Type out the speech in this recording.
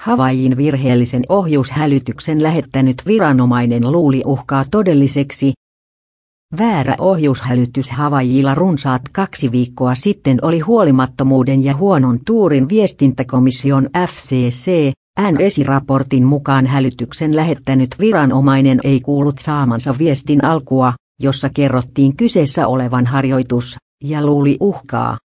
Havaijin virheellisen ohjushälytyksen lähettänyt viranomainen luuli uhkaa todelliseksi. Väärä ohjushälytys Havaijilla runsaat kaksi viikkoa sitten oli huolimattomuuden ja huonon tuurin viestintäkomission FCC, N-esiraportin mukaan hälytyksen lähettänyt viranomainen ei kuullut saamansa viestin alkua, jossa kerrottiin kyseessä olevan harjoitus, ja luuli uhkaa.